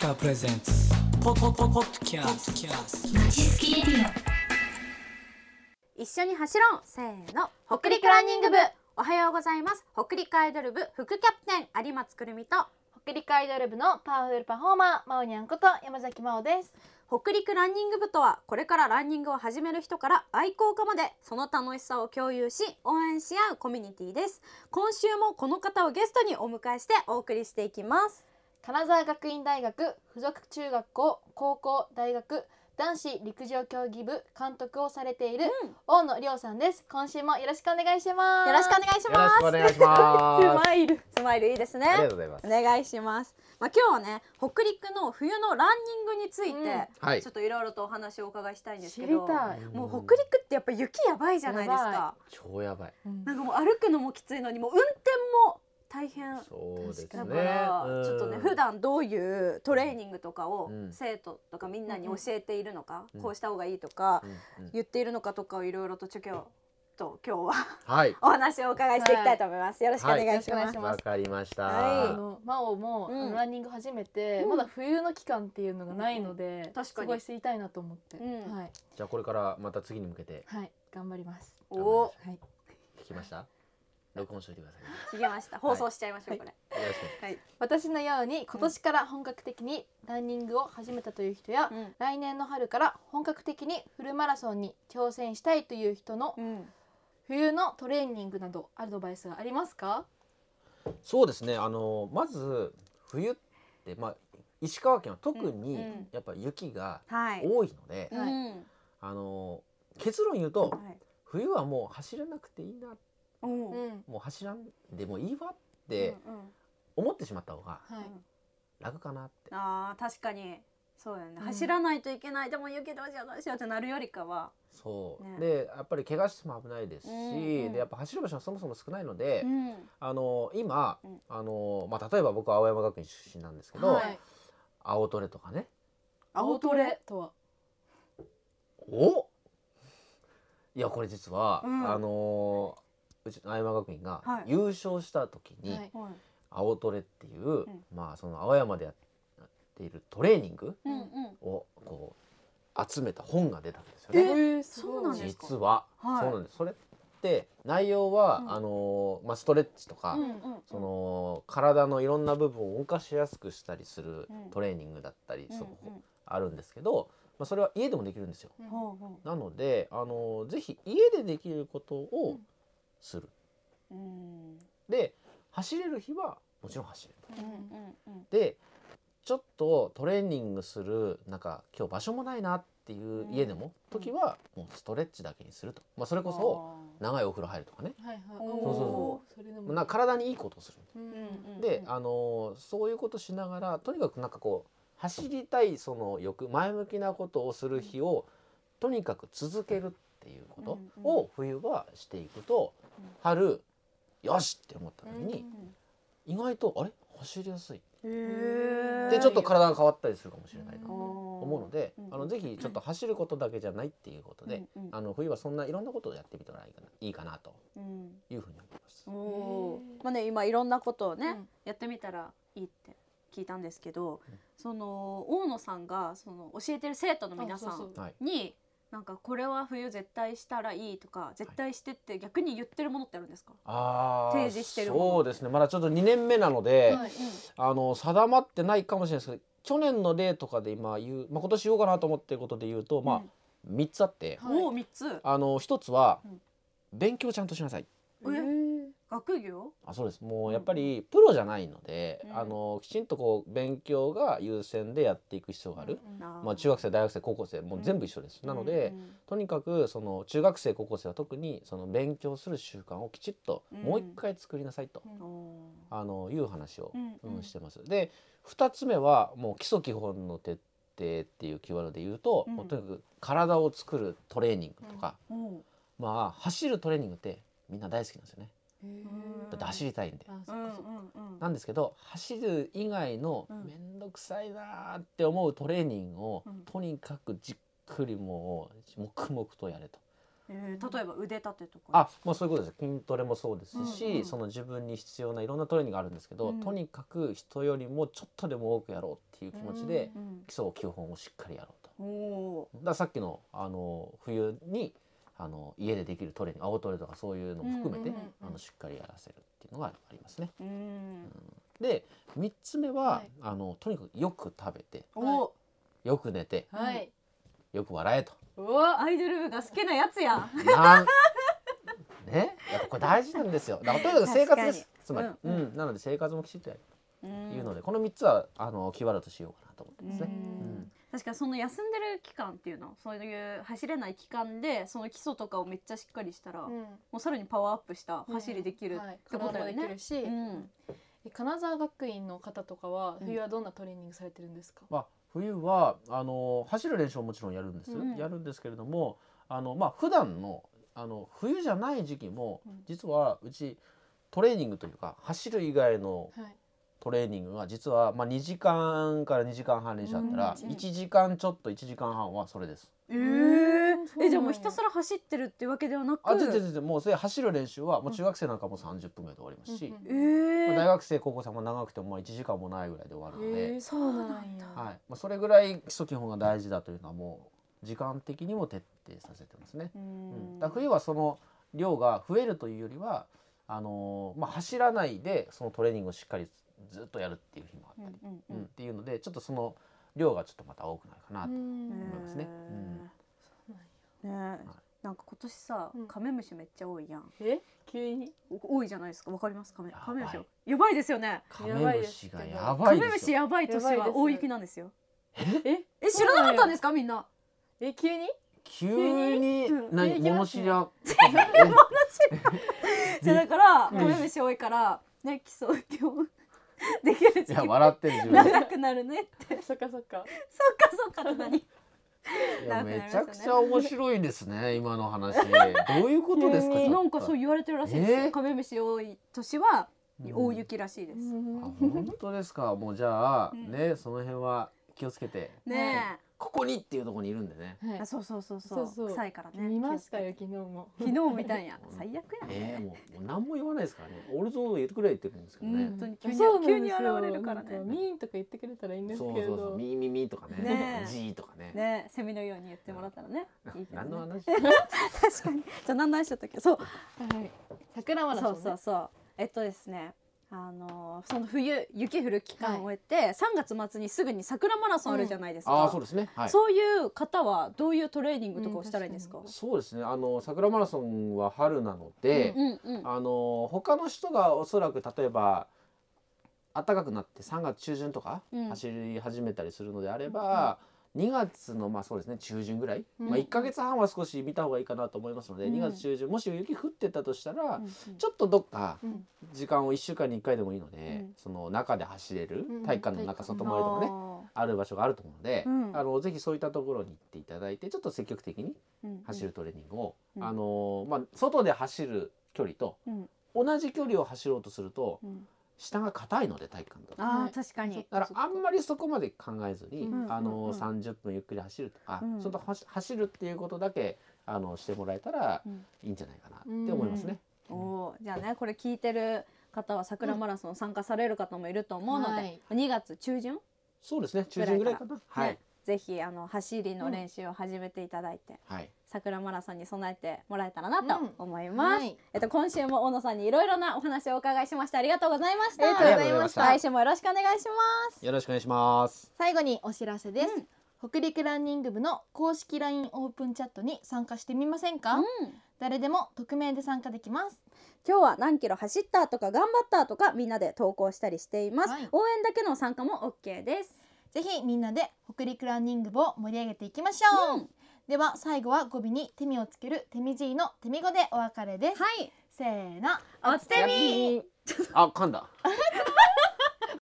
カープレゼンツポポポポッドキャストキャストまちすきレディ一緒に走ろう。せーの。北陸ランニング部。おはようございます。北陸アイドル部副キャプテン有松くるみと。北陸アイドル部のパワフルパフォーマーまおにゃんこと山崎真央です。北陸ランニング部とはこれからランニングを始める人から愛好家までその楽しさを共有し応援し合うコミュニティです。今週もこの方をゲストにお迎えしてお送りしていきます金沢学院大学附属中学校高校大学男子陸上競技部監督をされている大野亮さんです。今週もよろしくお願いします。よろしくお願いしよろますしくお願いします。スマイル。スマイルいいですね。ありがとうございます。お。願いします。まあ今日はね北陸の冬のランニングについて、うん。はい。ちょっといろいろとお話をお伺いしたいんです知けどりたい、もう北陸ってやっぱ雪やばいじゃないですやか超やばい。うん。なんかもう歩くのもきついのにもう運転も大変。そうですね。だからうんちょっとね普段どういうトレーニングとかをうん。生徒とかみんなに教えているのか、うん。こうした方がいいとかうんうん。言っているのかとかをいろいろとちょ今日と今日ははい。お話をお伺いしていきたいと思います。よろしくお願いしはいます。わかりました。はい。あの真央も、ランニング始めて、うん。まだ冬の期間っていうのがないので、確かに。すごい知りたいなと思って、うん。はい。じゃあこれからまた次に向けて。はい。頑張ります。お。おはい聞きました？録音しといてくださいね。聞きました。放送しちゃいましょう、これ。はい。私のように今年から本格的にランニングを始めたという人や、うん来年の春から本格的にフルマラソンに挑戦したいという人のうん。冬のトレーニングなどアドバイスはありますか？そうですね。あのまず冬ってまあ石川県は特にうんうんやっぱ雪がはい。多いので。あの結論言うとはい。冬はもう走らなくていいな、うん。うんもう走らんでもいいわって思ってしまった方がはい。楽かなって。ああ、確かに。そうね、うん走らないといけない。でも雪どうしようどうしようってなるよりかは。そう、ねでやっぱり怪我しても危ないですし、うんうんでやっぱ走る場所がそもそも少ないので、ん。あの今、うんあのまあ、例えば僕は青山学院出身なんですけど、はい青トレとかね青トレとは。おいやこれ実は、うんあのうちの青山学院がはい優勝した時に。青トレっていう、んまあその青山でやっているトレーニングうんうん。をこう集めた本が出たんですよえね。ーすごいそうなんですか？実は、はいそうなんですそれって内容は、うんあのまあ、ストレッチとか、うんうん。その体のいろんな部分を動かしやすくしたりするうんトレーニングだったり、うんそうあるんですけど、まあ、それは家でもできるんですよ。うん。なのであのぜひ家でできることをする。う。うん。で走れる日はもちろん走れる。うんうんうん。でちょっとトレーニングするなんか今日場所もないなっていう家でも、うん時はもうストレッチだけにすると、まあ、それこそ長いお風呂入るとかねはいはい。そ体にいいことをする。うんうんうん。で、あのそういうことしながらとにかくなんかこう走りたいその欲前向きなことをする日をとにかく続けるっていうことうんを冬はしていくとうん春よしって思った時にうん意外とあれ？走りやすい。でちょっと体が変わったりするかもしれないな。と思思うのでうんあのぜひちょっと走ることだけじゃないっていうことであの冬はそんないろんなことをやってみたらいいかないいかなとうん。いうふうに思います。まあね今いろんなことをね、うん。やってみたらいいって聞いたんですけど、その大野さんがその教えてる生徒の皆さんになんかこれは冬絶対したらいいとか絶対してって逆に言ってるものってあるんですか、あー提示してるもの。そうですね。まだちょっと2年目なので、はいあの定まってないかもしれないですけど去年の例とかで今言う、まあ、今年言おうかなと思ってることで言うと、まあ3つあって、うん、おお三つ。あの1つは、うん。勉強ちゃんとしなさい。え学業？あそうです。もうやっぱりプロじゃないので、うん。あのきちんとこう勉強が優先でやっていく必要がある、あーまあ、中学生大学生高校生もう全部一緒です、なので、とにかくその中学生高校生は特にその勉強する習慣をきちっとうん。もう一回作りなさいと、あのいう話を、うんうん。うんしてます。で2つ目はもう基礎基本の徹底っていうキーワードで言うと、うん。もうとにかく体を作るトレーニングとか、まあ走るトレーニングってみんな大好きなんですよね。だって走りたいんで。なんですけど走る以外のうん。面倒くさいなーって思うトレーニングを、うん。とにかくじっくりもう黙々とやれと。えー。例えば腕立てとか。あもうそういうことです。筋トレもそうですし、うんうんその自分に必要ないろんなトレーニングがあるんですけど、うん。とにかく人よりもちょっとでも多くやろうっていう気持ちで、うん基礎基本をしっかりやろうと。ださっきのあの冬にあの家でできるトレーニング青トレとかそういうのも含めて、あのしっかりやらせるっていうのがありますね。ーうんで3つ目は、はい。あのとにかくよく食べてお。よく寝てはい。よく笑えと。うわアイドル部が好きなやつや。ね？やっぱこれ大事なんですよ。だからとにかく生活です。つまり、ううん。ん。なので生活もきちっとやる。いうので、この3つはあのキーワードとしようかなと思ってますね。うん確かにその休んでる期間っていうのそういう走れない期間でその基礎とかをめっちゃしっかりしたら、もうさらにパワーアップした走りできるはいってことだよね。体もできる。し、うん。え金沢学院の方とかはうん。冬はどんなトレーニングされてるんですか、まあ冬はあの走る練習ももちろんやるんです。うん。やるんですけれども、あのまあ普段のあの冬じゃない時期もうん。実はうちトレーニングというか走る以外のはいトレーニングが実はまあ2時間から2時間半練習あったらうん1時間ちょっと1時間半はそれです。えーえじゃあもうひたすら走ってるっていうわけではなく。あ全然全然もうそれ走る練習はもう中学生なんかも30分ぐらいで終わりますし、うん。えまあ大ー、学生高校生も長くてもまあ1時間もないぐらいで終わるので、えーそうなんや。はい。まあ、それぐらい基礎基本が大事だというのはもう時間的にも徹底させてますね。ううんん。だから冬はその量が増えるというよりはあのーまあ、走らないでそのトレーニングをしっかりずっとやるっていう日もあったり、うんうんっていうのでちょっとその量がちょっとまた多くなるかなと、思いますね。そうなん。やねえ。なんか今年さ、うん。カメムシめっちゃ多いやん。え？急に？お多いじゃないですか。わかります？カメカメムシやばいですよね。カメムシがやカばいメムシですよ。やばい年やばいですは大雪なんですよえ？え？知らなかったんですかみんな？え急に？急に？うん何？急に来ますね。物知りゃ じゃだからうん。カメムシ多いからね基礎基本 できるいや笑ってる自分。で長くなるねって。そっかそっか。そっかそっか。何いやめちゃくちゃ面白いですね今の話。どういうことですか急に。ちょっと。なんかそう言われてるらしいですよ、えー？カメムシ多い年はうん。大雪らしいです、あ本当ですか。もうじゃあ、うん。ねその辺は気をつけて。ねここにっていうところにいるんでね。え、はい。あそうそうそうそう。そうそう。臭いからね。見ましたよ昨日も。昨日見たんや。最悪やえー、ね、もうもう何も言わないですからね。俺ぞ言ってくれ言ってるんですけどね、本当に急にそうなんですよ。急に現れるからね。なんかミーンとか言ってくれたらいいんですそうけれど。そうそうミーミーミーとかね。ねえ。ジーとかね。ねセミのように言ってもらったらね。いいけど何のね話？確かに。じゃあ何の話しちゃったっけ？そう。はい。桜マラソンね。そうそうそう。えっとですねあのーその冬雪降る期間を終えて、3月末にすぐに桜マラソンあるじゃないですか、ああそうですね。はい。そういう方はどういうトレーニングとかをしたらいいんですか、うんそうですね。あの桜マラソンは春なので、うんうんあの他の人がおそらく例えば暖かくなって3月中旬とかうん。走り始めたりするのであれば、2月のまあそうですね中旬ぐらい、うん。まあ、1ヶ月半は少し見た方がいいかなと思いますので、うん。2月中旬もし雪降ってたとしたら、うんうん。ちょっとどっかうん。時間を1週間に1回でもいいので、うん。その中で走れるうん。体育館の中外回りとかね、ある場所があると思うので、うん。あのぜひそういったところに行っていただいてちょっと積極的にうん。走るトレーニングを、うん。あのまあ、外で走る距離とうん。同じ距離を走ろうとするとうん下が硬いので体育館だと。あ確かに。だからあんまりそこまで考えずに、うんあのうんうん。30分ゆっくり走るとか、うん。ちょっと走走るっていうことだけあのしてもらえたらうん。いいんじゃないかなって思いますね。おーじゃあねこれ聞いてる方は桜マラソン参加される方もいると思うので、はい。2月中旬、そうですね中旬ぐらいかな。はい、ねぜひあの走りの練習を始めていただいて、はい桜マラソンに備えてもらえたらなと思います、はい。えっと今週も大野さんにいろいろなお話をお伺いしましてありがとうございました。ありがとうございました。来週もよろしくお願いします。よろしくお願いします。最後にお知らせです、うん北陸ランニング部の公式 LINE オープンチャットに参加してみませんか、うん。誰でも匿名で参加できます。今日は何キロ走ったとか頑張ったとかみんなで投稿したりしています、はい。応援だけの参加も OK です。ぜひみんなで北陸ランニング部を盛り上げていきましょう、うんでは最後は語尾に手みをつける手みじいの手み語でお別れです、はい。せーのおつてみ。あ噛んだ。